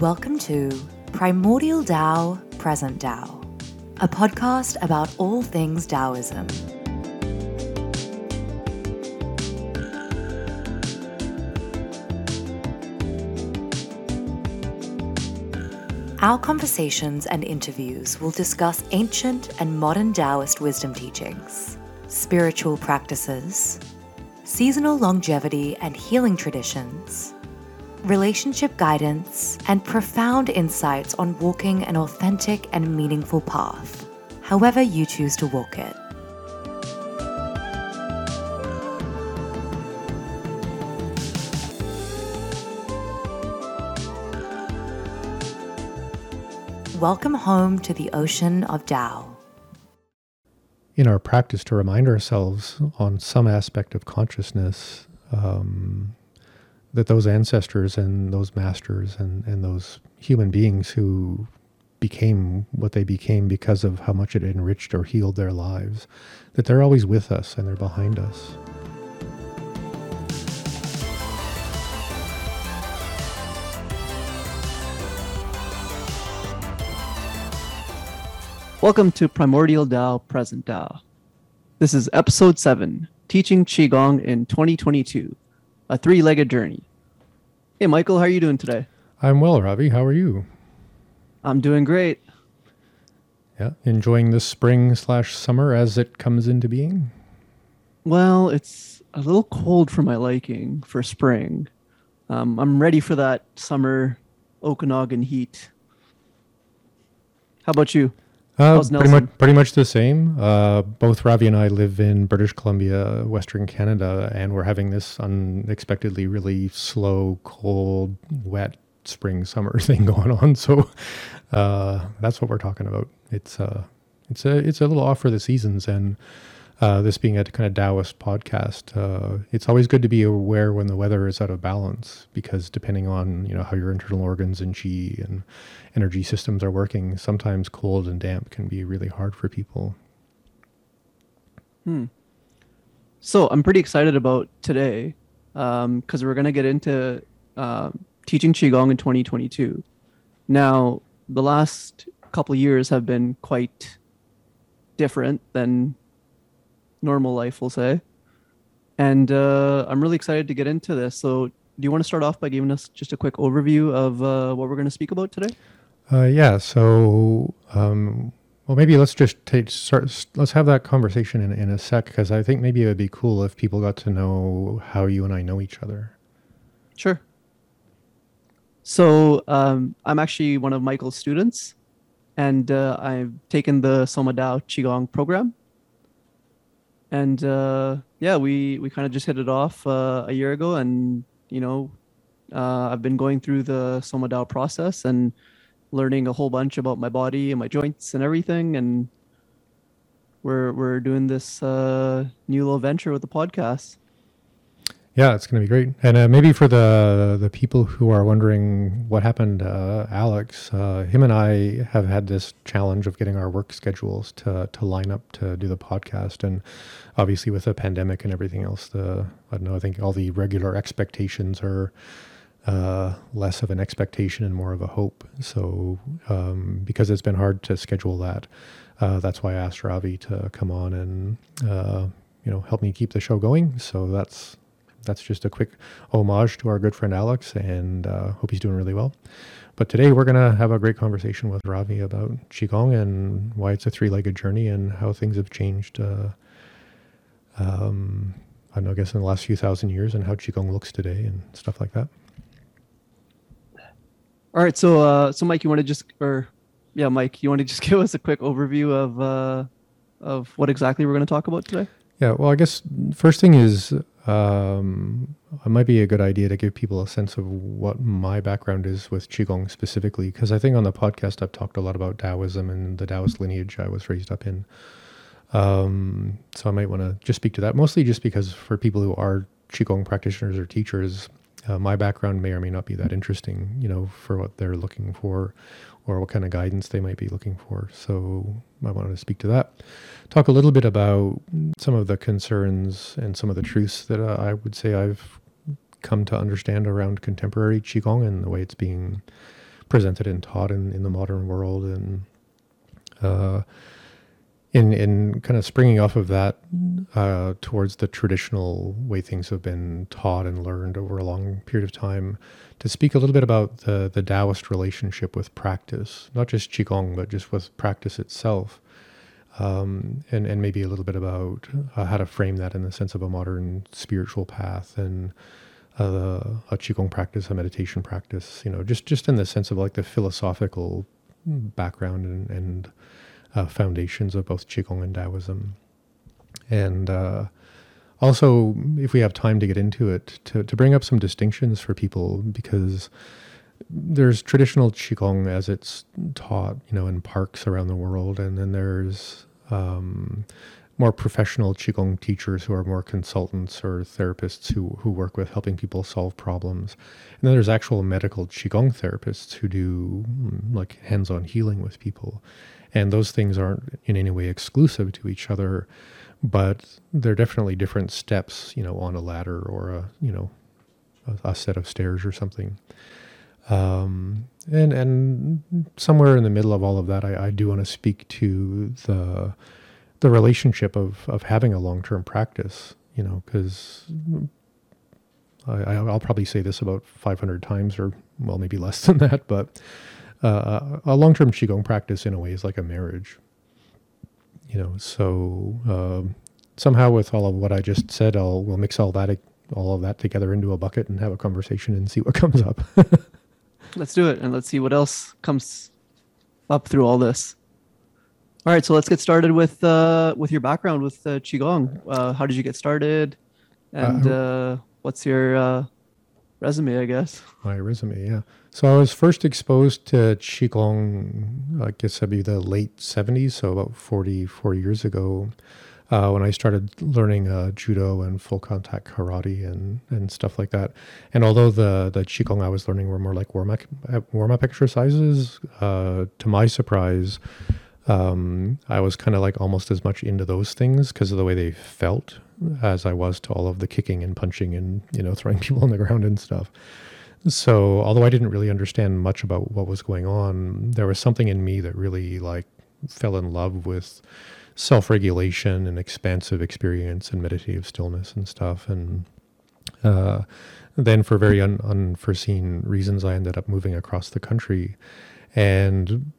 Welcome to Primordial Tao, Present Tao, a podcast about all things Taoism. Our conversations and interviews will discuss ancient and modern Taoist wisdom teachings, spiritual practices, seasonal longevity and healing traditions, relationship guidance, and profound insights on walking an authentic and meaningful path, however you choose to walk it. Welcome home to the ocean of Tao. In our practice, to remind ourselves on some aspect of consciousness um, that those ancestors and those masters and, and those human beings who became what they became because of how much it enriched or healed their lives, that they're always with us and they're behind us. Welcome to Primordial Tao Present Tao. This is episode 7, Teaching Qigong in 2022, a three legged journey. Hey, Michael, how are you doing today? I'm well, Ravi. How are you? I'm doing great. Yeah, enjoying the spring slash summer as it comes into being. Well, it's a little cold for my liking for spring. Um, I'm ready for that summer Okanagan heat. How about you? Uh, pretty much, pretty much the same. Uh, both Ravi and I live in British Columbia, Western Canada, and we're having this unexpectedly really slow, cold, wet spring summer thing going on. So uh, that's what we're talking about. It's uh, it's a it's a little off for the seasons, and uh, this being a kind of Taoist podcast, uh, it's always good to be aware when the weather is out of balance because depending on you know how your internal organs and chi and energy systems are working, sometimes cold and damp can be really hard for people. Hmm. So, I'm pretty excited about today because we're going to get into uh, teaching Qigong in 2022. Now, the last couple years have been quite different than normal life, we'll say. And uh, I'm really excited to get into this. So, do you want to start off by giving us just a quick overview of uh, what we're going to speak about today? Uh, yeah. So, um, well, maybe let's just take start. Let's have that conversation in, in a sec because I think maybe it would be cool if people got to know how you and I know each other. Sure. So um, I'm actually one of Michael's students, and uh, I've taken the Soma Dao Qigong program. And uh, yeah, we, we kind of just hit it off uh, a year ago, and you know, uh, I've been going through the Soma Dao process and learning a whole bunch about my body and my joints and everything. And we're we're doing this uh, new little venture with the podcast. Yeah, it's going to be great. And uh, maybe for the the people who are wondering what happened, to Alex, uh, him and I have had this challenge of getting our work schedules to to line up to do the podcast, and obviously with the pandemic and everything else, the I don't know. I think all the regular expectations are uh, less of an expectation and more of a hope. So um, because it's been hard to schedule that, uh, that's why I asked Ravi to come on and uh, you know help me keep the show going. So that's that's just a quick homage to our good friend Alex, and uh, hope he's doing really well. But today we're gonna have a great conversation with Ravi about qigong and why it's a three-legged journey and how things have changed. Uh, um, I know, I guess in the last few thousand years and how qigong looks today and stuff like that. All right, so uh, so Mike, you want to just or yeah, Mike, you want to just give us a quick overview of uh, of what exactly we're going to talk about today? Yeah, well, I guess first thing is um, it might be a good idea to give people a sense of what my background is with Qigong specifically, because I think on the podcast I've talked a lot about Taoism and the Taoist lineage I was raised up in. Um, so I might want to just speak to that, mostly just because for people who are Qigong practitioners or teachers, uh, my background may or may not be that interesting, you know, for what they're looking for or what kind of guidance they might be looking for. So I wanted to speak to that. Talk a little bit about some of the concerns and some of the truths that uh, I would say I've come to understand around contemporary Qigong and the way it's being presented and taught in, in the modern world. And uh, in, in kind of springing off of that uh, towards the traditional way things have been taught and learned over a long period of time, to speak a little bit about the, the Taoist relationship with practice, not just Qigong, but just with practice itself. Um, and, and maybe a little bit about uh, how to frame that in the sense of a modern spiritual path and uh, a qigong practice, a meditation practice. You know, just just in the sense of like the philosophical background and, and uh, foundations of both qigong and Taoism, and uh, also if we have time to get into it, to to bring up some distinctions for people because there's traditional qigong as it's taught, you know, in parks around the world, and then there's um, more professional qigong teachers who are more consultants or therapists who who work with helping people solve problems. And then there's actual medical qigong therapists who do mm, like hands-on healing with people. And those things aren't in any way exclusive to each other, but they're definitely different steps, you know, on a ladder or a, you know, a, a set of stairs or something. Um, and and somewhere in the middle of all of that, I, I do want to speak to the the relationship of of having a long term practice. You know, because I, will probably say this about 500 times, or well, maybe less than that. But uh, a long term qigong practice, in a way, is like a marriage. You know, so um, somehow with all of what I just said, I'll we'll mix all that all of that together into a bucket and have a conversation and see what comes up. let's do it and let's see what else comes up through all this. All right, so let's get started with uh, with your background with uh, qigong. Uh, how did you get started, and uh, uh, what's your uh, resume? I guess my resume, yeah. So I was first exposed to qigong. I guess that'd be the late '70s, so about 44 years ago uh, when I started learning uh, judo and full contact karate and, and stuff like that. And although the the qigong I was learning were more like warm up warm up exercises, uh, to my surprise, um, I was kind of like almost as much into those things because of the way they felt as I was to all of the kicking and punching and you know throwing people on the ground and stuff. So although I didn't really understand much about what was going on, there was something in me that really like fell in love with self regulation and expansive experience and meditative stillness and stuff. And uh, then, for very un- unforeseen reasons, I ended up moving across the country. And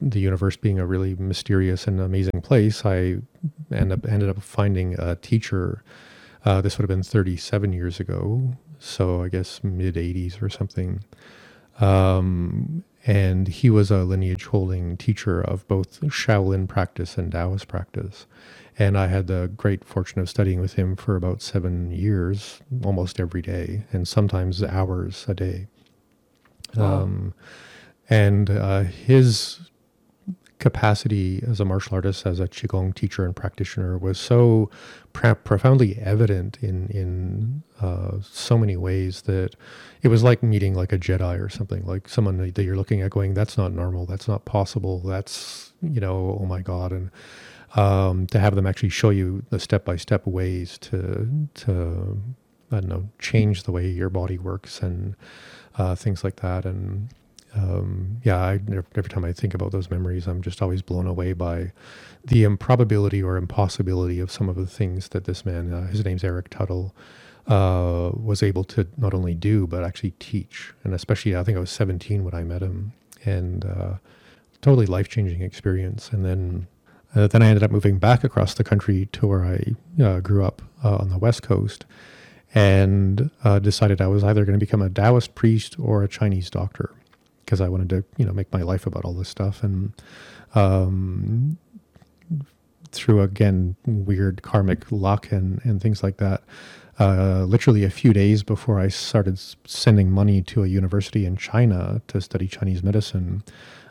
the universe being a really mysterious and amazing place, I end up, ended up finding a teacher. Uh, this would have been 37 years ago, so I guess mid 80s or something. Um, and he was a lineage holding teacher of both Shaolin practice and Taoist practice. And I had the great fortune of studying with him for about seven years, almost every day, and sometimes hours a day. Wow. Um, and uh, his capacity as a martial artist, as a qigong teacher and practitioner, was so profoundly evident in in uh, so many ways that it was like meeting like a Jedi or something, like someone that you're looking at, going, "That's not normal. That's not possible. That's you know, oh my god!" And um, to have them actually show you the step by step ways to to I don't know change the way your body works and uh, things like that, and um, yeah, I, every time I think about those memories, I'm just always blown away by the improbability or impossibility of some of the things that this man, uh, his name's Eric Tuttle, uh, was able to not only do but actually teach. And especially, I think I was 17 when I met him, and uh, totally life changing experience. And then, uh, then I ended up moving back across the country to where I uh, grew up uh, on the West Coast, and decided I was either going to become a Taoist priest or a Chinese doctor because I wanted to, you know, make my life about all this stuff. And um, through again weird karmic luck and and things like that. Uh, literally a few days before I started sending money to a university in China to study Chinese medicine,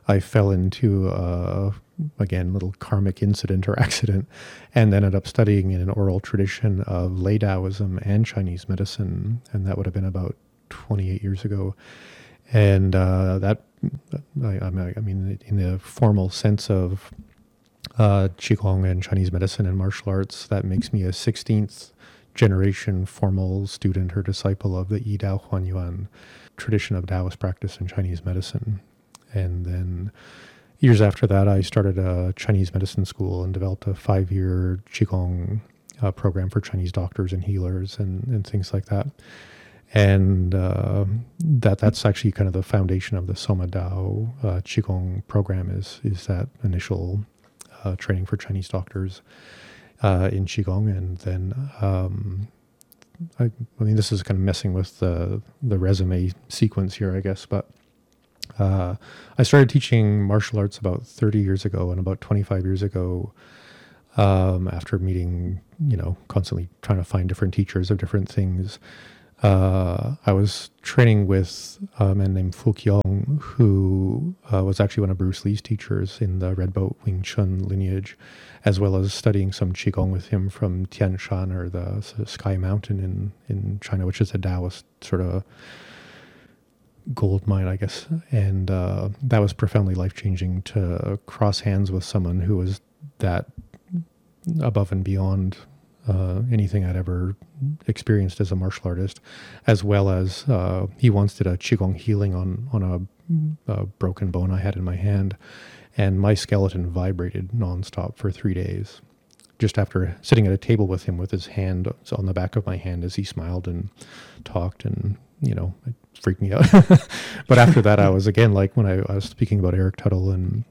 I fell into a, again little karmic incident or accident, and ended up studying in an oral tradition of lay Taoism and Chinese medicine, and that would have been about 28 years ago and uh, that I, I, mean, in the formal sense of uh, qigong and Chinese medicine and martial arts, that makes me a 16th generation formal student or disciple of the Yi Dao Huan Yuan. tradition of Taoist practice in Chinese medicine. And then years after that, I started a Chinese medicine school and developed a five year Qigong uh, program for Chinese doctors and healers and, and things like that. And uh, that that's actually kind of the foundation of the Soma Dao uh, Qigong program is is that initial uh, training for Chinese doctors uh, in Qigong. And then, um, I, I, mean, this is kind of messing with the, the resume sequence here, I guess, but uh, I started teaching martial arts about 30 years ago, and about 25 years ago, um, after meeting, you know, constantly trying to find different teachers of different things, uh, I was training with a man named Fu Qiong, who uh, was actually one of Bruce Lee's teachers in the Red Boat Wing Chun lineage, as well as studying some Qigong with him from Tian Shan or the Sky Mountain in, in China, which is a Taoist sort of gold mine, I guess. And uh, that was profoundly life changing to cross hands with someone who was that above and beyond uh, anything I'd ever experienced as a martial artist, as well as uh, he once did a qigong healing on on a, a, broken bone I had in my hand, and my skeleton vibrated nonstop for three days. Just after sitting at a table with him with his hand on the back of my hand as he smiled and talked, and you know, it freaked me out. but after that, I was again like when I, I was speaking about Eric Tuttle, and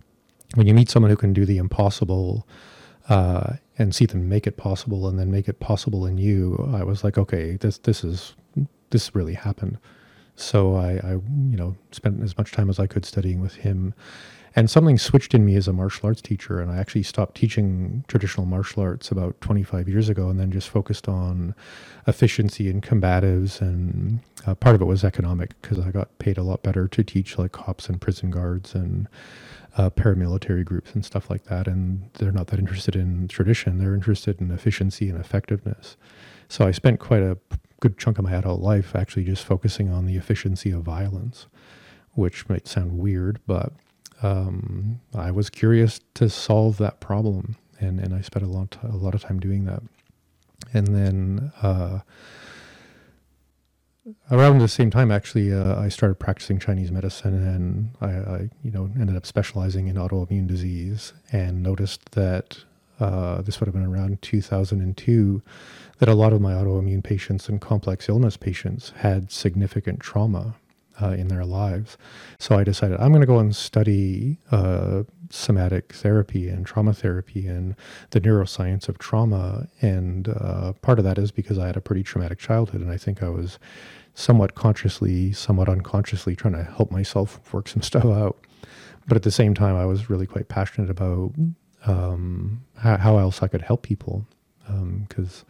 when you meet someone who can do the impossible. Uh, and see them make it possible and then make it possible in you, I was like, okay, this this is this really happened. So I, I you know spent as much time as I could studying with him, and something switched in me as a martial arts teacher, and I actually stopped teaching traditional martial arts about 25 years ago, and then just focused on efficiency and combatives, and uh, part of it was economic because I got paid a lot better to teach like cops and prison guards and uh, paramilitary groups and stuff like that, and they're not that interested in tradition. They're interested in efficiency and effectiveness. So I spent quite a good chunk of my adult life actually just focusing on the efficiency of violence, which might sound weird, but um, I was curious to solve that problem, and and I spent a lot a lot of time doing that. And then uh, around the same time, actually, uh, I started practicing Chinese medicine, and I, I, you know, ended up specializing in autoimmune disease, and noticed that uh, this would have been around 2002 that a lot of my autoimmune patients and complex illness patients had significant trauma uh, in their lives. So I decided I'm going to go and study uh, somatic therapy and trauma therapy and the neuroscience of trauma. And uh, part of that is because I had a pretty traumatic childhood, and I think I was somewhat consciously, somewhat unconsciously trying to help myself work some stuff out. But at the same time, I was really quite passionate about um, how, else I could help people. Because, um,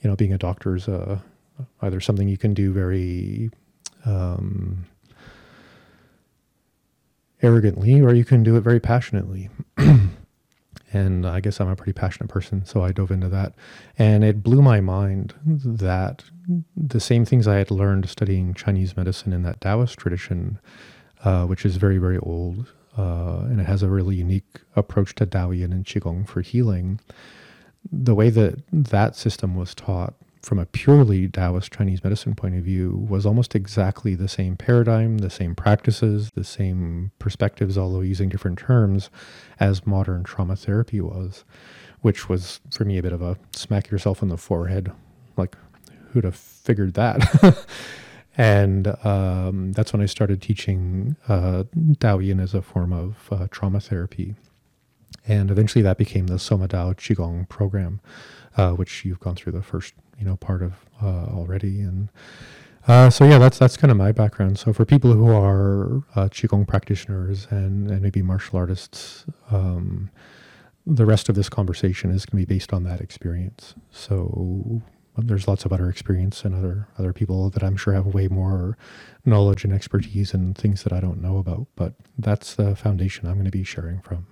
you know, being a doctor is uh, either something you can do very um, arrogantly or you can do it very passionately. and I guess I'm a pretty passionate person, so I dove into that. And it blew my mind that the same things I had learned studying Chinese medicine in that Taoist tradition, uh, which is very, very old, uh, and it has a really unique approach to Daoyin and Qigong for healing. The way that that system was taught from a purely Taoist Chinese medicine point of view, was almost exactly the same paradigm, the same practices, the same perspectives, although using different terms, as modern trauma therapy was, which was for me a bit of a smack yourself in the forehead. Like, who'd have figured that? and um, that's when I started teaching uh, Daoyin as a form of uh, trauma therapy. And eventually that became the Soma Dao Qigong program, uh, which you've gone through the first you know part of uh, already. And uh, so yeah that's that's kind of my background. So for people who are uh, qigong practitioners and and maybe martial artists um, the rest of this conversation is going to be based on that experience. So there's lots of other experience and other other people that I'm sure have way more knowledge and expertise and things that I don't know about but that's the foundation I'm going to be sharing from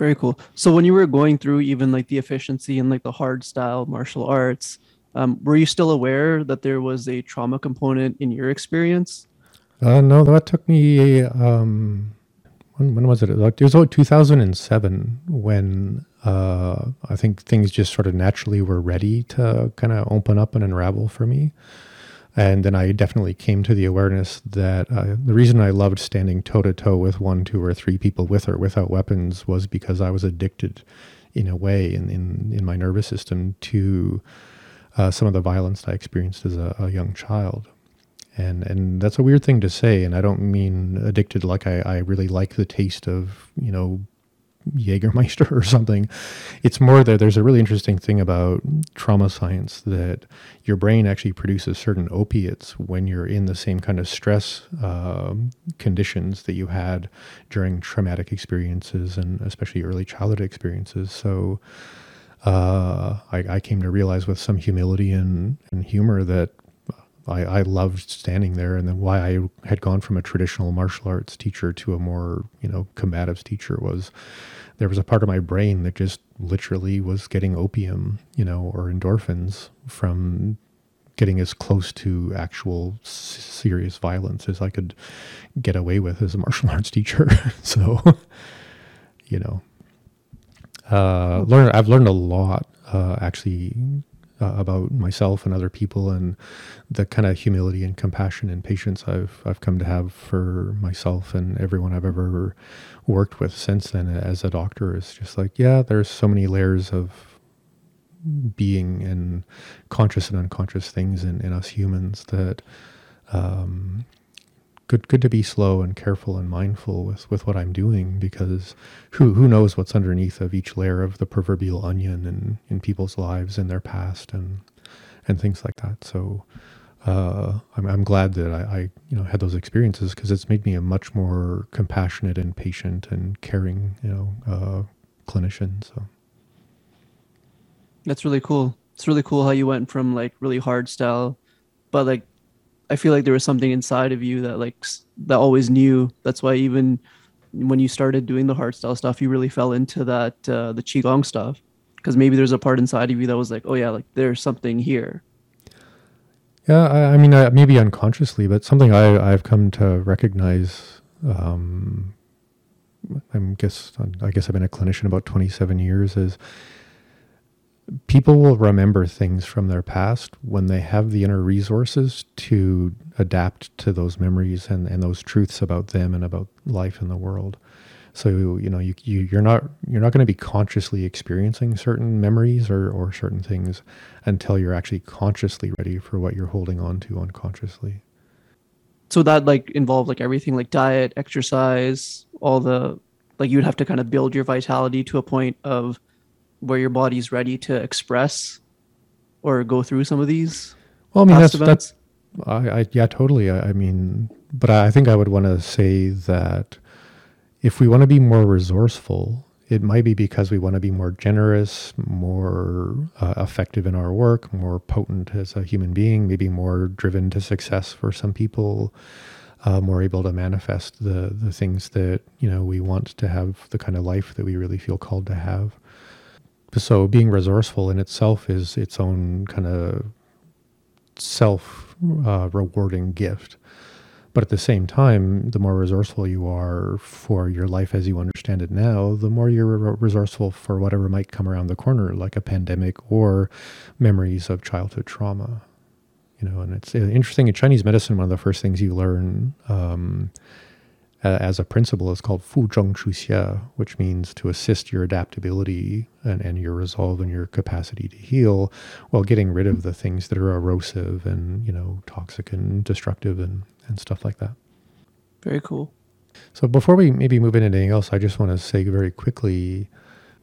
very cool. So when you were going through even like the efficiency and like the hard style martial arts, um, were you still aware that there was a trauma component in your experience? Uh, no, that took me. Um, when, when was it? Like, it was about 2007 when uh, I think things just sort of naturally were ready to kind of open up and unravel for me. And then I definitely came to the awareness that uh, the reason I loved standing toe to toe with one, two, or three people with or without weapons was because I was addicted in a way in, in, in my nervous system to uh, some of the violence I experienced as a, a, young child. And, and that's a weird thing to say. And I don't mean addicted like I, I really like the taste of, you know, Jägermeister or something. It's more that there's a really interesting thing about trauma science that your brain actually produces certain opiates when you're in the same kind of stress uh, conditions that you had during traumatic experiences and especially early childhood experiences. So uh, I, I, came to realize with some humility and, and humor that I, I, loved standing there and then why I had gone from a traditional martial arts teacher to a more, you know, combatives teacher was there was a part of my brain that just literally was getting opium, you know, or endorphins from getting as close to actual s- serious violence as I could get away with as a martial arts teacher. so, you know, uh, learn. I've learned a lot uh, actually uh, about myself and other people, and the kind of humility and compassion and patience I've I've come to have for myself and everyone I've ever worked with since then as a doctor is just like, yeah, there's so many layers of being and conscious and unconscious things in, in us humans that um, good good to be slow and careful and mindful with, with what I'm doing because who who knows what's underneath of each layer of the proverbial onion and in people's lives and their past and and things like that. So uh, I'm, I'm glad that I, I you know had those experiences because it's made me a much more compassionate and patient and caring you know uh, clinician. So that's really cool. It's really cool how you went from like really hard style, but like I feel like there was something inside of you that like that always knew. That's why even when you started doing the hard style stuff, you really fell into that uh, the qigong stuff because maybe there's a part inside of you that was like, oh yeah, like there's something here. Yeah, I, I mean, I, maybe unconsciously, but something I, I've come to recognize. Um, I guess I guess I've been a clinician about 27 years. Is people will remember things from their past when they have the inner resources to adapt to those memories and, and those truths about them and about life in the world. So you know you, you you're not you're not going to be consciously experiencing certain memories or, or certain things until you're actually consciously ready for what you're holding on to unconsciously. So that like involved like everything like diet, exercise, all the like you'd have to kind of build your vitality to a point of where your body's ready to express or go through some of these? Well, I mean, that's, events? that's, I, I, yeah, totally. I, I mean, but I think I would want to say that if we want to be more resourceful, it might be because we want to be more generous, more uh, effective in our work, more potent as a human being, maybe more driven to success for some people, uh, more able to manifest the the things that you know we want to have, the kind of life that we really feel called to have so being resourceful in itself is its own kind of self uh, rewarding gift. But at the same time, the more resourceful you are for your life as you understand it now, the more you're resourceful for whatever might come around the corner, like a pandemic or memories of childhood trauma. You know, and it's uh, interesting in Chinese medicine. One of the first things you learn um, uh, as a principle is called Fu Zheng Chu Xie, which means to assist your adaptability and, and your resolve and your capacity to heal while getting rid of the things that are erosive and, you know, toxic and destructive and, and stuff like that. Very cool. So before we maybe move into anything else, I just want to say very quickly,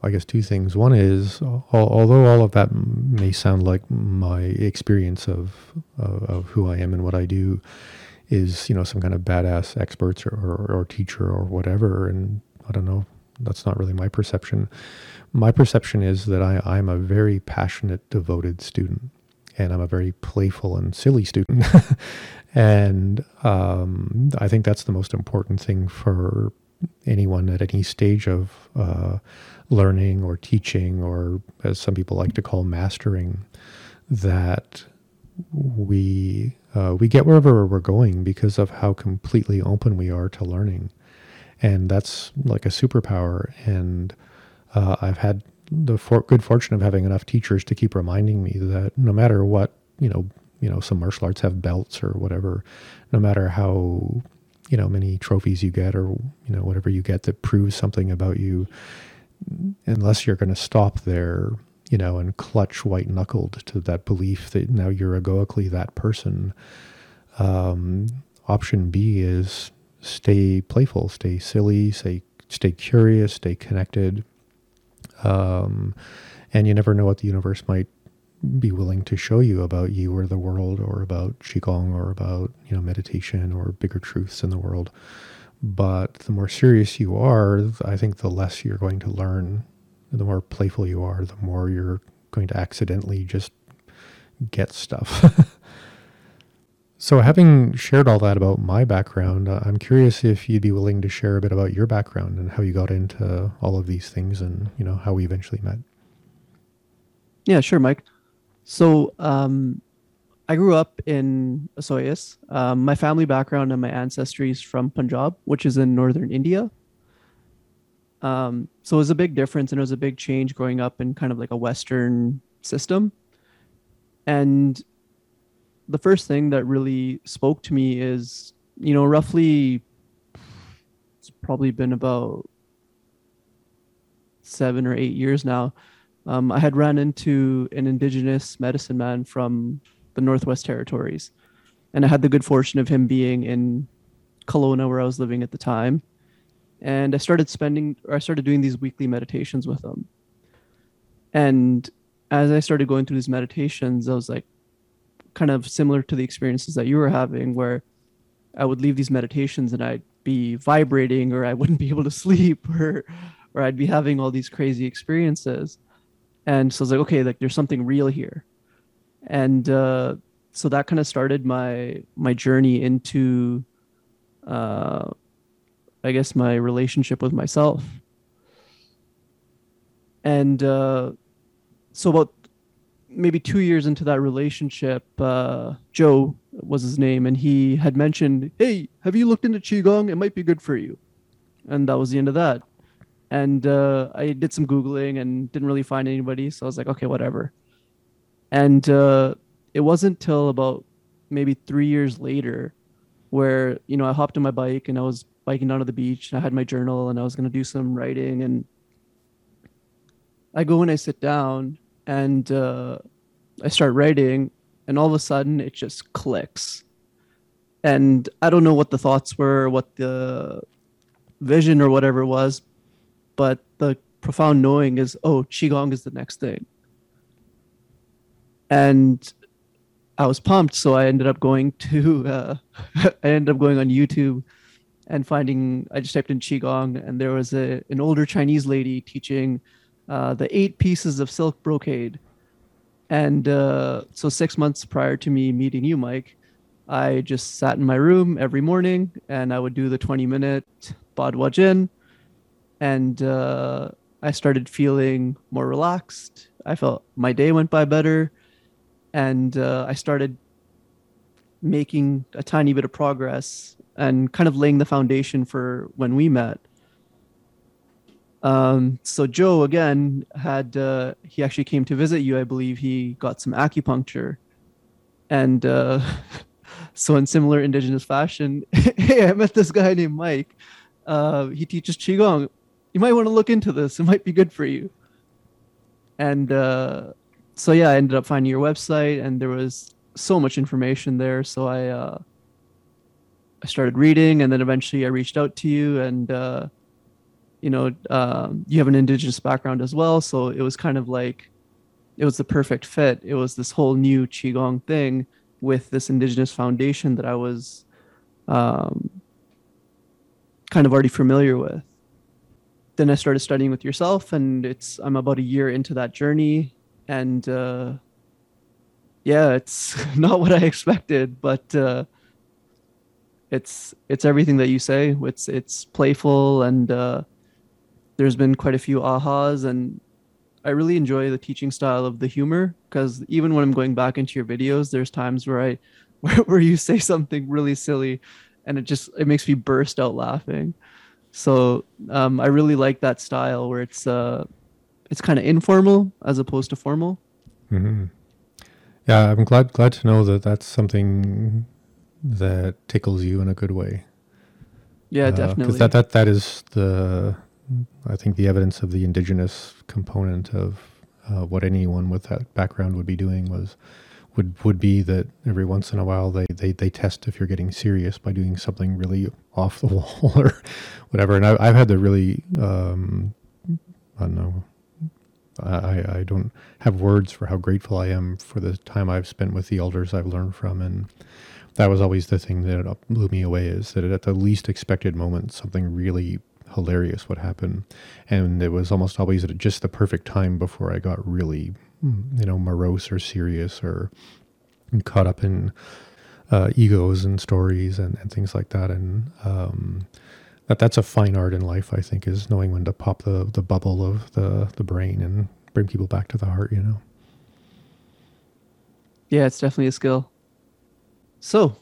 I guess two things. One is, although all of that may sound like my experience of, of, of who I am and what I do, is you know some kind of badass experts or, or, or teacher or whatever. And i don't know that's not really my perception. My perception is that I, i'm a very passionate devoted student and i'm a very playful and silly student. And um, i think that's the most important thing for anyone at any stage of uh, learning or teaching or as some people like to call mastering that we uh, we get wherever we're going because of how completely open we are to learning, and that's like a superpower. And uh, I've had the for- good fortune of having enough teachers to keep reminding me that no matter what you know you know some martial arts have belts or whatever. No matter how you know many trophies you get or you know whatever you get that proves something about you, unless you're going to stop there, you know, and clutch white knuckled to that belief that now you're egoically that person. Um, option B is stay playful, stay silly, stay stay curious, stay connected. Um, and you never know what the universe might be willing to show you about you or the world or about qigong or about you know meditation or bigger truths in the world but the more serious you are i think the less you're going to learn the more playful you are the more you're going to accidentally just get stuff so having shared all that about my background uh, i'm curious if you'd be willing to share a bit about your background and how you got into all of these things and you know how we eventually met yeah sure mike so um, I grew up in Osoyoos. Um, my family background and my ancestry is from Punjab, which is in northern India. Um, so it was a big difference and it was a big change growing up in kind of like a Western system. And the first thing that really spoke to me is, you know, roughly it's probably been about seven or eight years now um, I had run into an indigenous medicine man from the Northwest Territories, and I had the good fortune of him being in Kelowna, where I was living at the time. And I started spending, or I started doing these weekly meditations with him. And as I started going through these meditations, I was like, kind of similar to the experiences that you were having, where I would leave these meditations and I'd be vibrating, or I wouldn't be able to sleep, or or I'd be having all these crazy experiences and so I was like, okay, like there's something real here, and uh, so that kind of started my my journey into, uh, I guess, my relationship with myself. And uh, so about maybe two years into that relationship, uh, Joe was his name, and he had mentioned, "Hey, have you looked into qigong? It might be good for you." And that was the end of that and uh, I did some googling and didn't really find anybody. So I was like, okay, whatever. And uh, it wasn't till about maybe three years later where you know I hopped on my bike and I was biking down to the beach and I had my journal and I was gonna do some writing and I go and I sit down and uh, I start writing and all of a sudden it just clicks. And I don't know what the thoughts were, what the vision or whatever it was, but the profound knowing is oh qigong is the next thing. And i was pumped so i ended up going to uh, i ended up going on youtube and finding i just typed in qigong and there was a, an older chinese lady teaching uh, the eight pieces of silk brocade and uh, so six months prior to me meeting you mike i just sat in my room every morning and i would do the 20 minute Baduan Jin and uh, I started feeling more relaxed. I felt my day went by better, and uh, I started making a tiny bit of progress and kind of laying the foundation for when we met. Um, so Joe again had uh, he actually came to visit you. I believe he got some acupuncture, and uh, so in similar indigenous fashion, hey, I met this guy named Mike. Uh, he teaches qigong you might want to look into this. It might be good for you. And uh, so yeah, I ended up finding your website, and there was so much information there. So I uh, I started reading, and then eventually I reached out to you, and uh, you know um, you have an indigenous background as well, so it was kind of like it was the perfect fit. It was this whole new qigong thing with this indigenous foundation that I was um, kind of already familiar with then I started studying with yourself, and it's I'm about a year into that journey, and uh, yeah, it's not what I expected, but uh, it's it's everything that you say. It's it's playful, and uh, there's been quite a few ahas, and I really enjoy the teaching style of the humor because even when I'm going back into your videos, there's times where I where, you say something really silly, and it just it makes me burst out laughing. So um, I really like that style where it's uh, it's kind of informal as opposed to formal. Mm-hmm. Yeah, I'm glad glad to know that that's something that tickles you in a good way. Yeah, definitely. Because that that that is the I think the evidence of the indigenous component of uh, what anyone with that background would be doing was would would be that every once in a while they, they, they test if you're getting serious by doing something really off the wall or whatever. And I, I've had to really um, I don't know I, I don't have words for how grateful I am for the time I've spent with the elders I've learned from. And that was always the thing that blew me away is that at the least expected moment, something really hilarious would happen. And it was almost always at just the perfect time before I got really, you know, morose or serious or caught up in uh, egos and stories and, and, things like that. And, um, that that's a fine art in life. I think is knowing when to pop the the bubble of the the brain and bring people back to the heart. You know. Yeah, it's definitely a skill. So,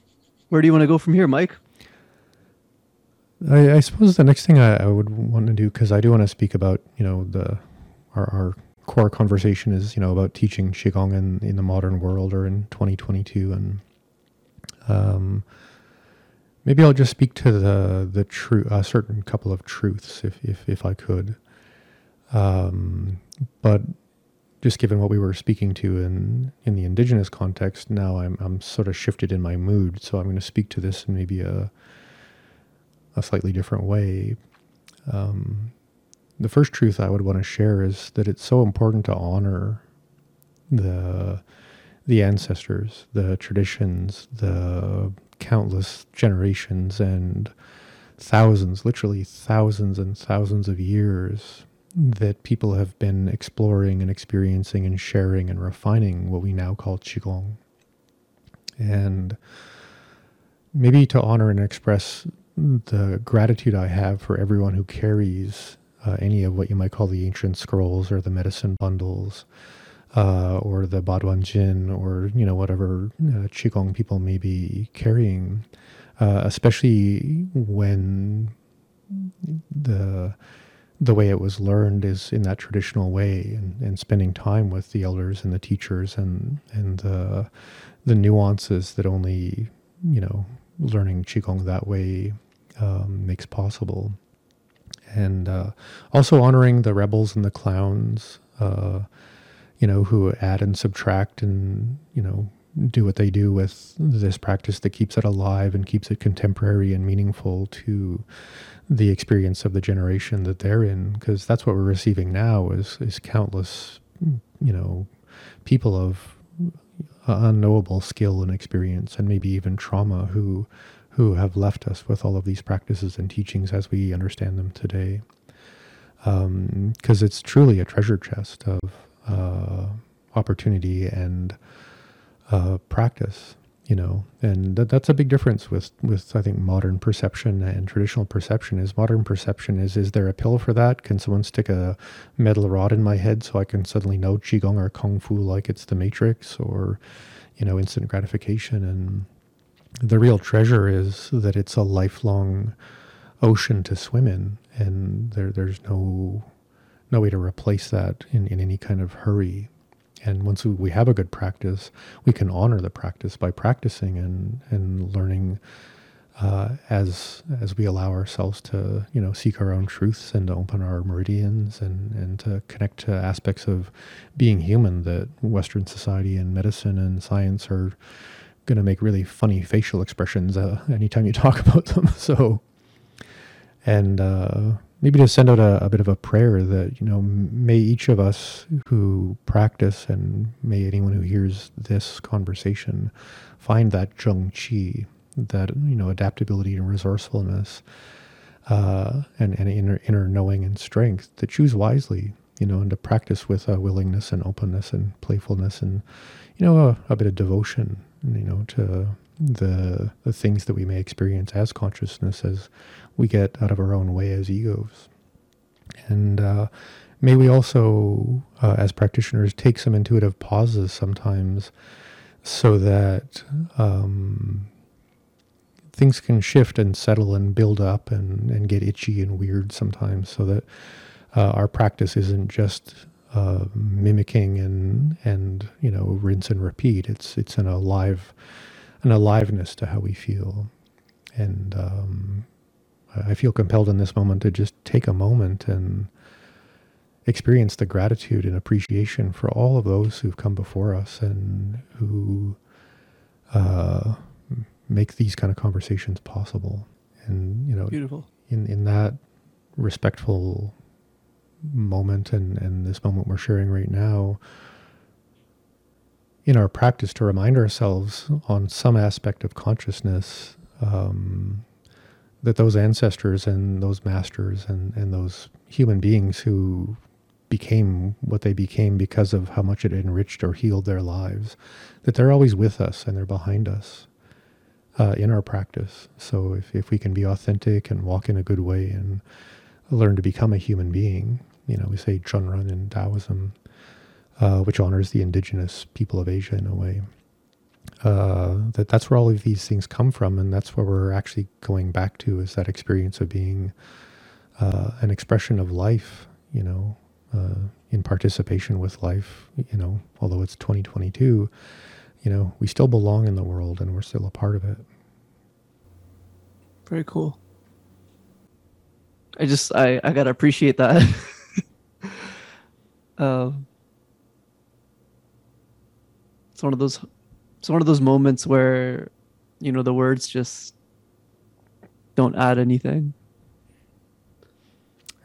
where do you want to go from here, Mike? I, I suppose the next thing I, I would want to do because I do want to speak about you know the our, our core conversation is you know about teaching qigong in in the modern world or in 2022 and um Maybe I'll just speak to the the true a certain couple of truths, if if if I could. Um, but just given what we were speaking to in in the indigenous context, now I'm I'm sort of shifted in my mood, so I'm going to speak to this in maybe a a slightly different way. Um, the first truth I would want to share is that it's so important to honor the the ancestors, the traditions, the countless generations and thousands, literally thousands and thousands of years that people have been exploring and experiencing and sharing and refining what we now call Qigong. And maybe to honor and express the gratitude I have for everyone who carries uh, any of what you might call the ancient scrolls or the medicine bundles uh, or the Baduan Jin or you know whatever uh, qigong people may be carrying, uh, especially when the the way it was learned is in that traditional way and, and spending time with the elders and the teachers and and the the nuances that only you know learning qigong that way um, makes possible. And uh, also honoring the rebels and the clowns uh, you know, who add and subtract and, you know, do what they do with this practice that keeps it alive and keeps it contemporary and meaningful to the experience of the generation that they're in because that's what we're receiving now is is countless you know people of unknowable skill and experience and maybe even trauma who who have left us with all of these practices and teachings as we understand them today. Because um, it's truly a treasure chest of uh, opportunity and uh, practice you know and that, that's a big difference with with i think modern perception and traditional perception is modern perception is is there a pill for that can someone stick a metal rod in my head so i can suddenly know qigong or kung fu like it's the matrix or you know instant gratification and the real treasure is that it's a lifelong ocean to swim in and there there's no no way to replace that in, in any kind of hurry. And once we have a good practice, we can honor the practice by practicing and, and learning uh, as as we allow ourselves to you know seek our own truths and to open our meridians and and to connect to aspects of being human that Western society and medicine and science are going to make really funny facial expressions uh, anytime you talk about them. So and uh, maybe to send out a, a, bit of a prayer that you know may each of us who practice and may anyone who hears this conversation find that zheng qi that you know adaptability and resourcefulness uh, and, and inner, inner knowing and strength to choose wisely you know and to practice with a willingness and openness and playfulness and you know a, a bit of devotion you know to the the things that we may experience as consciousness as we get out of our own way as egos. And uh, may we also, uh, as practitioners, take some intuitive pauses sometimes so that um, things can shift and settle and build up and, and get itchy and weird sometimes so that uh, our practice isn't just uh, mimicking and and you know rinse and repeat. It's it's an alive an aliveness to how we feel, and um, I feel compelled in this moment to just take a moment and experience the gratitude and appreciation for all of those who've come before us and who uh, make these kind of conversations possible. And you know, Beautiful. in in that respectful moment and and this moment we're sharing right now in our practice to remind ourselves on some aspect of consciousness um, that those ancestors and those masters and, and those human beings who became what they became because of how much it enriched or healed their lives, that they're always with us and they're behind us uh, in our practice. So if, if we can be authentic and walk in a good way and learn to become a human being, you know, we say Chunran in Taoism, uh, which honors the indigenous people of Asia in a way. Uh, that that's where all of these things come from, and that's where we're actually going back to is that experience of being uh, an expression of life, you know, uh, in participation with life. You know, although it's 2022, you know, we still belong in the world, and we're still a part of it. Very cool. I just I I gotta appreciate that. um, it's one of those it's one of those moments where you know the words just don't add anything.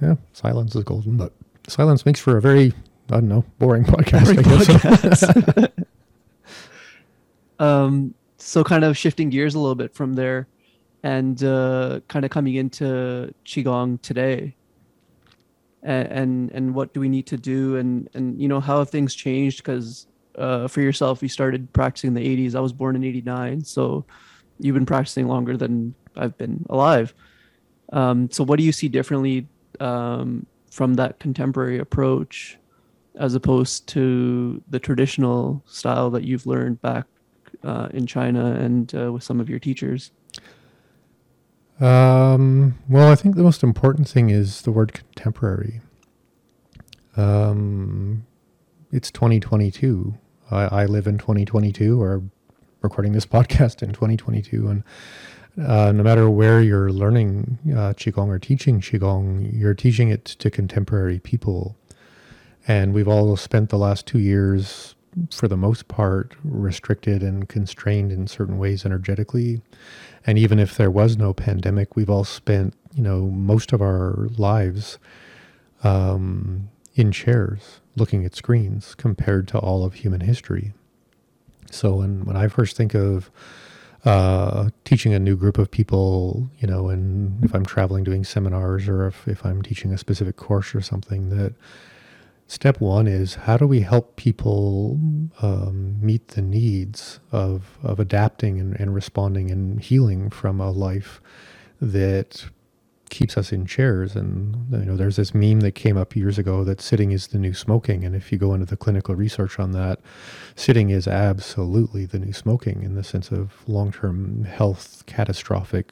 Yeah, silence is golden, but silence makes for a very I don't know boring podcast. Boring I guess. podcast. um, so kind of shifting gears a little bit from there, and uh, kind of coming into qigong today. And, and and what do we need to do and and you know how have things changed because uh, for yourself you started practicing in the 80s i was born in 89 so you've been practicing longer than i've been alive um, so what do you see differently um, from that contemporary approach as opposed to the traditional style that you've learned back uh, in China and uh, with some of your teachers? Um, well, I think the most important thing is the word contemporary. Um, it's 2022. I, I live in 2022, or recording this podcast in 2022, and uh, no matter where you're learning uh, qigong or teaching qigong, you're teaching it to contemporary people. And we've all spent the last two years, for the most part, restricted and constrained in certain ways energetically. And even if there was no pandemic, we've all spent, you know, most of our lives um, in chairs looking at screens compared to all of human history. So when, when I first think of uh, teaching a new group of people, you know, and if I'm traveling doing seminars or if, if I'm teaching a specific course or something, that step one is how do we help people um, meet the needs of, of adapting and, and responding and healing from a life that keeps us in chairs. And you know, there's this meme that came up years ago that sitting is the new smoking. And if you go into the clinical research on that, sitting is absolutely the new smoking in the sense of long-term health catastrophic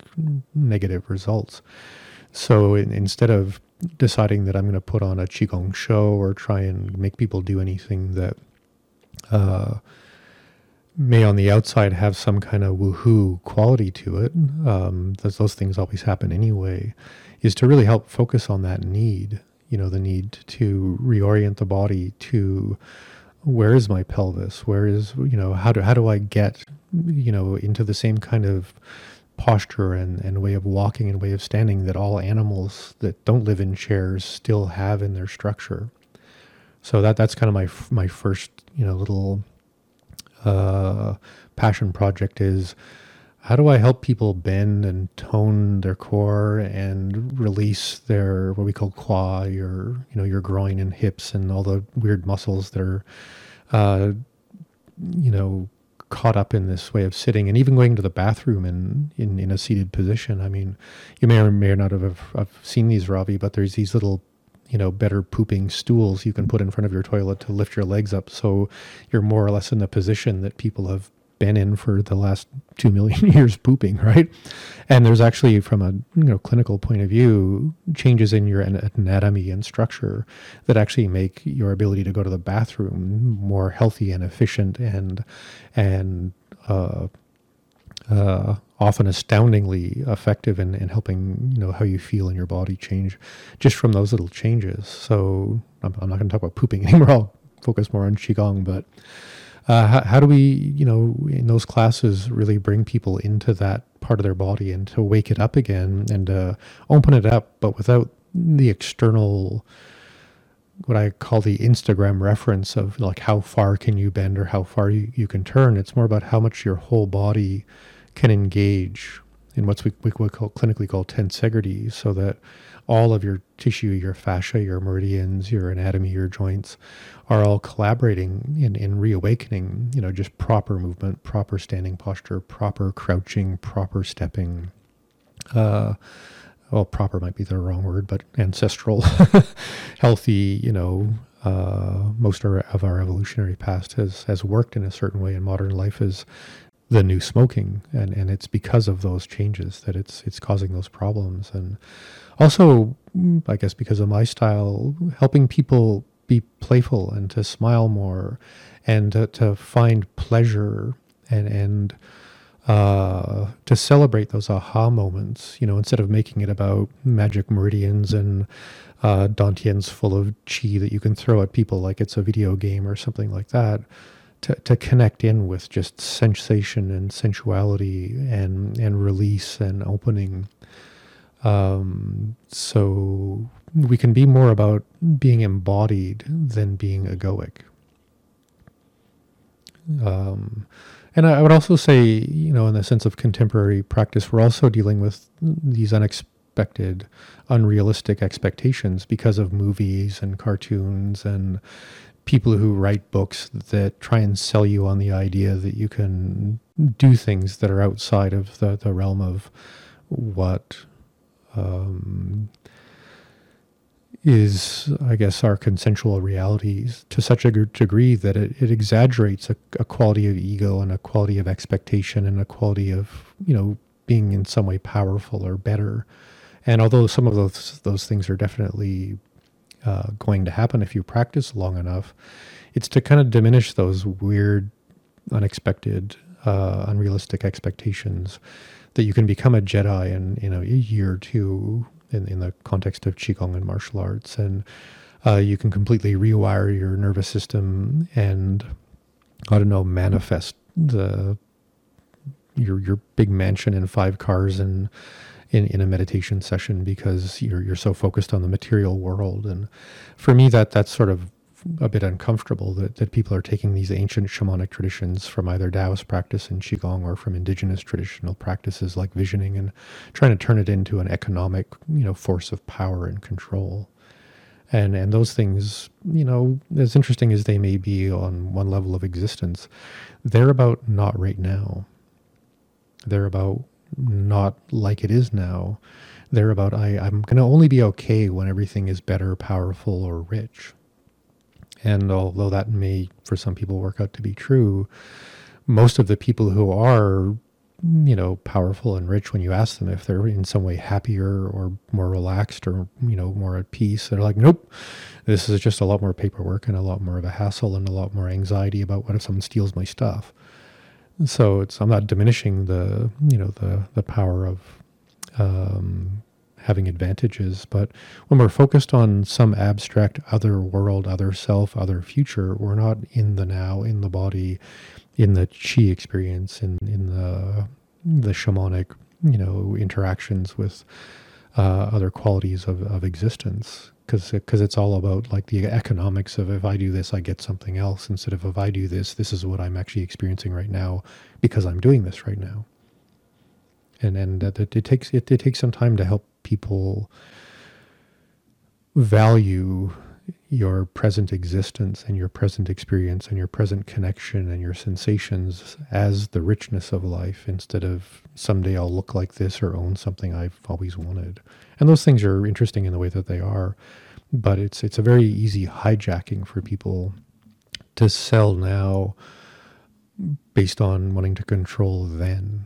negative results. So in, instead of deciding that I'm going to put on a qigong show or try and make people do anything that uh, may on the outside have some kind of woohoo quality to it, um, those, those things always happen anyway, is to really help focus on that need, you know, the need to reorient the body to where is my pelvis? Where is, you know, how do, how do I get, you know, into the same kind of posture and, and way of walking and way of standing that all animals that don't live in chairs still have in their structure. So that that's kind of my my first you know little uh, passion project is how do I help people bend and tone their core and release their what we call kua, your you know your groin and hips and all the weird muscles that are uh, you know caught up in this way of sitting and even going to the bathroom in, in, in a seated position. I mean, you may or may not have, have seen these, Ravi, but there's these little you know, better pooping stools you can put in front of your toilet to lift your legs up so you're more or less in the position that people have been in for the last two million years pooping, right? And there's actually, from a you know clinical point of view, changes in your anatomy and structure that actually make your ability to go to the bathroom more healthy and efficient and and uh, uh, often astoundingly effective in, in helping you know how you feel in your body change just from those little changes. So I'm, I'm not going to talk about pooping anymore. I'll focus more on qigong, but uh, how, how, do we, you know, in those classes, really bring people into that part of their body and to wake it up again and uh, open it up, but without the external, what I call the Instagram reference of like how far can you bend or how far you, you can turn. It's more about how much your whole body can engage in what's we, we call clinically called tensegrity, so that all of your tissue, your fascia, your meridians, your anatomy, your joints are all collaborating in, in reawakening, you know, just proper movement, proper standing posture, proper crouching, proper stepping. Uh, well, proper might be the wrong word, but ancestral, healthy, you know, uh, most of our evolutionary past has, has worked in a certain way, and modern life is the new smoking, and, and it's because of those changes that it's it's causing those problems, and also, I guess, because of my style, helping people be playful and to smile more, and to, to find pleasure and and uh, to celebrate those aha moments. You know, instead of making it about magic meridians and uh, dantians full of chi that you can throw at people like it's a video game or something like that to, to connect in with just sensation and sensuality and and release and opening. Um, so we can be more about being embodied than being egoic. Um, and I, I would also say, you know, in the sense of contemporary practice, we're also dealing with these unexpected, unrealistic expectations because of movies and cartoons and people who write books that try and sell you on the idea that you can do things that are outside of the, the realm of what um, is, I guess, our consensual realities to such a degree that it, it exaggerates a, a, quality of ego and a quality of expectation and a quality of, you know, being in some way powerful or better. And although some of those those things are definitely uh, going to happen if you practice long enough. It's to kind of diminish those weird, unexpected, uh, unrealistic expectations that you can become a Jedi in you know a year or two in, in the context of qigong and martial arts, and uh, you can completely rewire your nervous system and I don't know manifest the your your big mansion and five cars and in, in a meditation session because you're you're so focused on the material world. And for me, that that's sort of a bit uncomfortable that, that people are taking these ancient shamanic traditions from either Taoist practice in Qigong or from indigenous traditional practices like visioning and trying to turn it into an economic, you know, force of power and control. And and those things, you know, as interesting as they may be on one level of existence, they're about not right now. They're about not like it is now. They're about I, I'm going to only be okay when everything is better, powerful, or rich. And although that may, for some people, work out to be true, most of the people who are, you know, powerful and rich, when you ask them if they're in some way happier or more relaxed or, you know, more at peace, they're like, nope, this is just a lot more paperwork and a lot more of a hassle and a lot more anxiety about what if someone steals my stuff. So it's I'm not diminishing the you know the the power of um, having advantages, but when we're focused on some abstract other world, other self, other future, we're not in the now, in the body, in the chi experience, in in the the shamanic you know interactions with uh, other qualities of, of existence because because it's all about like the economics of if I do this, I get something else instead of if I do this, this is what I'm actually experiencing right now because I'm doing this right now. And and that it, it takes it, it takes some time to help people value your present existence and your present experience and your present connection and your sensations as the richness of life instead of someday I'll look like this or own something I've always wanted. And those things are interesting in the way that they are, but it's it's a very easy hijacking for people to sell now based on wanting to control then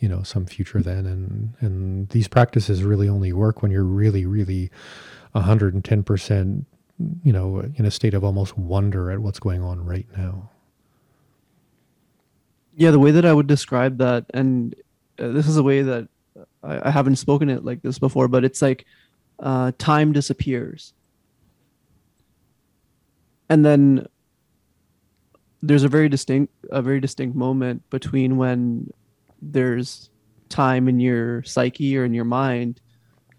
you know some future then. And and these practices really only work when you're really really 110% you know in a state of almost wonder at what's going on right now. Yeah the way that i would describe that and uh, this is a way that I, I, haven't spoken it like this before but it's like uh, time disappears. And then there's a very distinct a very distinct moment between when there's time in your psyche or in your mind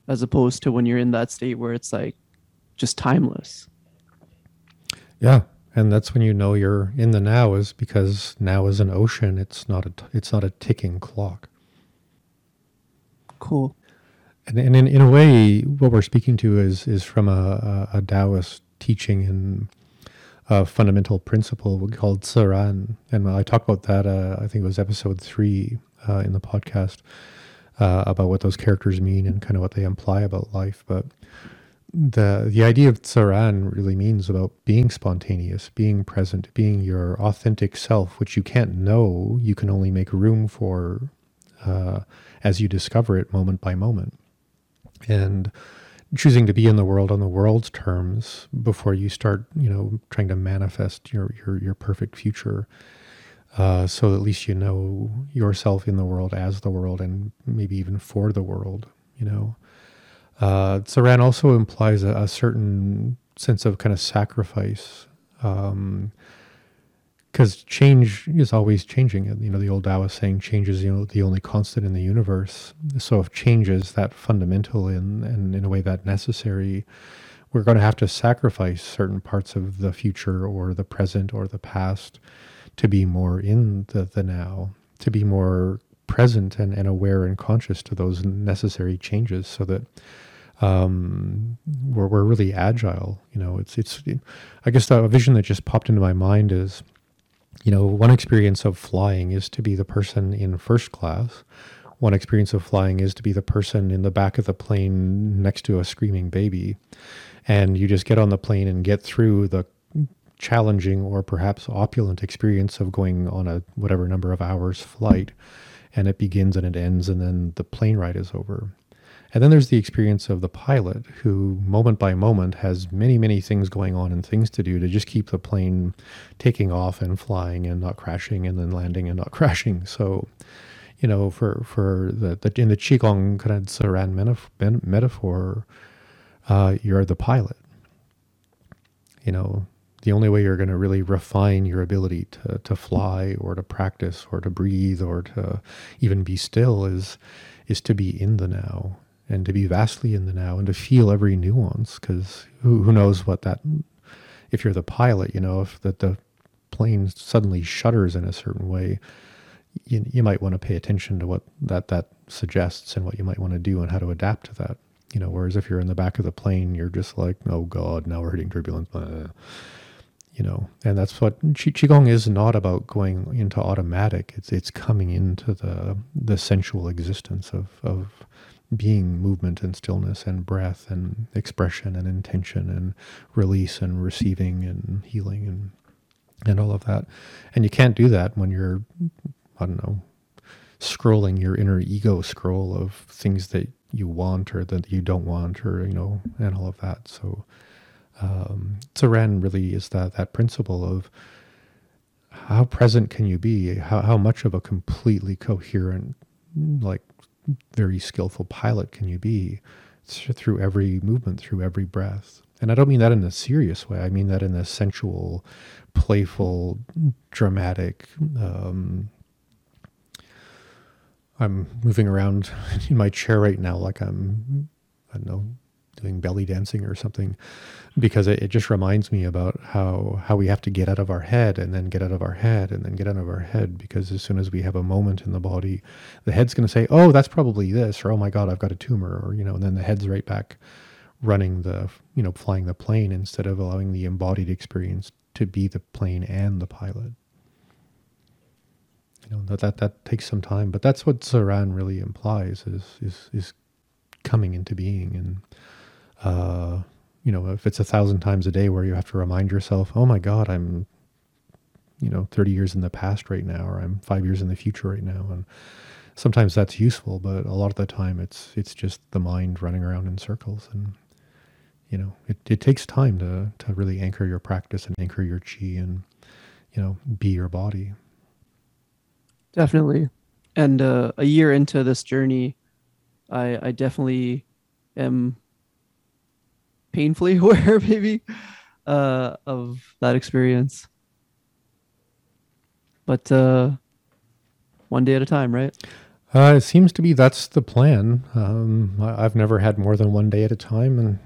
as opposed to when you're in that state where it's like just timeless. Yeah and that's when you know you're in the now is because now is an ocean. It's not a it's not a ticking clock cool and, and in, in a way what we're speaking to is is from a, a, a taoist teaching and a fundamental principle called Ziran. And I talked about that, uh, I think it was episode three uh, in the podcast, uh, about what those characters mean and kind of what they imply about life. But the the idea of Ziran really means about being spontaneous, being present, being your authentic self, which you can't know, you can only make room for uh, as you discover it moment by moment. And choosing to be in the world on the world's terms before you start, you know, trying to manifest your your your perfect future. Uh, so at least you know yourself in the world as the world and maybe even for the world, you know. Uh, Ziran also implies a, a, certain sense of kind of sacrifice. Um, because change is always changing. You know, the old Taoist saying, "Change is you know the only constant in the universe." So, if change is that fundamental and and in a way that necessary, we're going to have to sacrifice certain parts of the future or the present or the past to be more in the the now, to be more present and, and aware and conscious to those necessary changes, so that um, we're we're really agile. You know, it's it's. I guess a vision that just popped into my mind is you know, one experience of flying is to be the person in first class. One experience of flying is to be the person in the back of the plane next to a screaming baby. And you just get on the plane and get through the challenging or perhaps opulent experience of going on a whatever number of hours flight. And it begins and it ends, and then the plane ride is over. And then there's the experience of the pilot who, moment by moment, has many, many things going on and things to do to just keep the plane taking off and flying and not crashing and then landing and not crashing. So, you know, for, for the, the in the Qigong kind of Ziran metaphor, uh, you're the pilot. You know, the only way you're going to really refine your ability to, to fly or to practice or to breathe or to even be still is is to be in the now and to be vastly in the now and to feel every nuance because who, who knows what that if you're the pilot you know if that the plane suddenly shudders in a certain way you, you might want to pay attention to what that that suggests and what you might want to do and how to adapt to that you know whereas if you're in the back of the plane you're just like oh god now we're hitting turbulence you know and that's what qigong is not about going into automatic. It's it's coming into the the sensual existence of of being movement and stillness and breath and expression and intention and release and receiving and healing and and all of that. And you can't do that when you're I don't know scrolling your inner ego scroll of things that you want or that you don't want or you know and all of that. So um, Ziran really is that that principle of how present can you be? How how much of a completely coherent like very skillful pilot can you be through every movement, through every breath? And I don't mean that in a serious way. I mean that in a sensual, playful, dramatic. Um, I'm moving around in my chair right now like I'm, I don't know, doing belly dancing or something because it, it, just reminds me about how how we have to get out of our head and then get out of our head and then get out of our head because as soon as we have a moment in the body the head's going to say oh that's probably this or oh my god i've got a tumor or you know and then the head's right back running the you know flying the plane instead of allowing the embodied experience to be the plane and the pilot. You know that that, that takes some time but that's what Ziran really implies is is is coming into being and uh, you know, if it's a thousand times a day where you have to remind yourself, oh my God, I'm, you know 30 years in the past right now or i'm five years in the future right now. And sometimes that's useful but a lot of the time it's it's just the mind running around in circles and you know it, it takes time to to really anchor your practice and anchor your chi and you know be your body. Definitely. And uh, a year into this journey i i definitely am painfully aware maybe uh, of that experience but uh, one day at a time, right? Uh, it seems to be that's the plan. Um, I, have never had more than one day at a time, and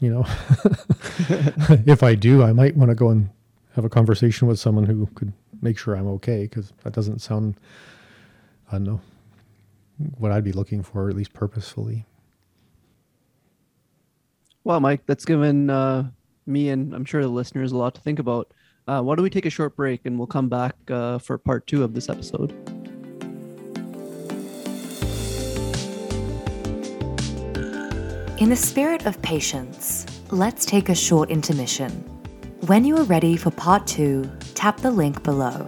you know, if I do, I might want to go and have a conversation with someone who could make sure I'm okay, because that doesn't sound, I don't know, what I'd be looking for, at least purposefully. Well, Mike, that's given uh, me and I'm sure the listeners a lot to think about. Uh, why don't we take a short break and we'll come back uh, for part two of this episode? In the spirit of patience, let's take a short intermission. When you are ready for part two, tap the link below.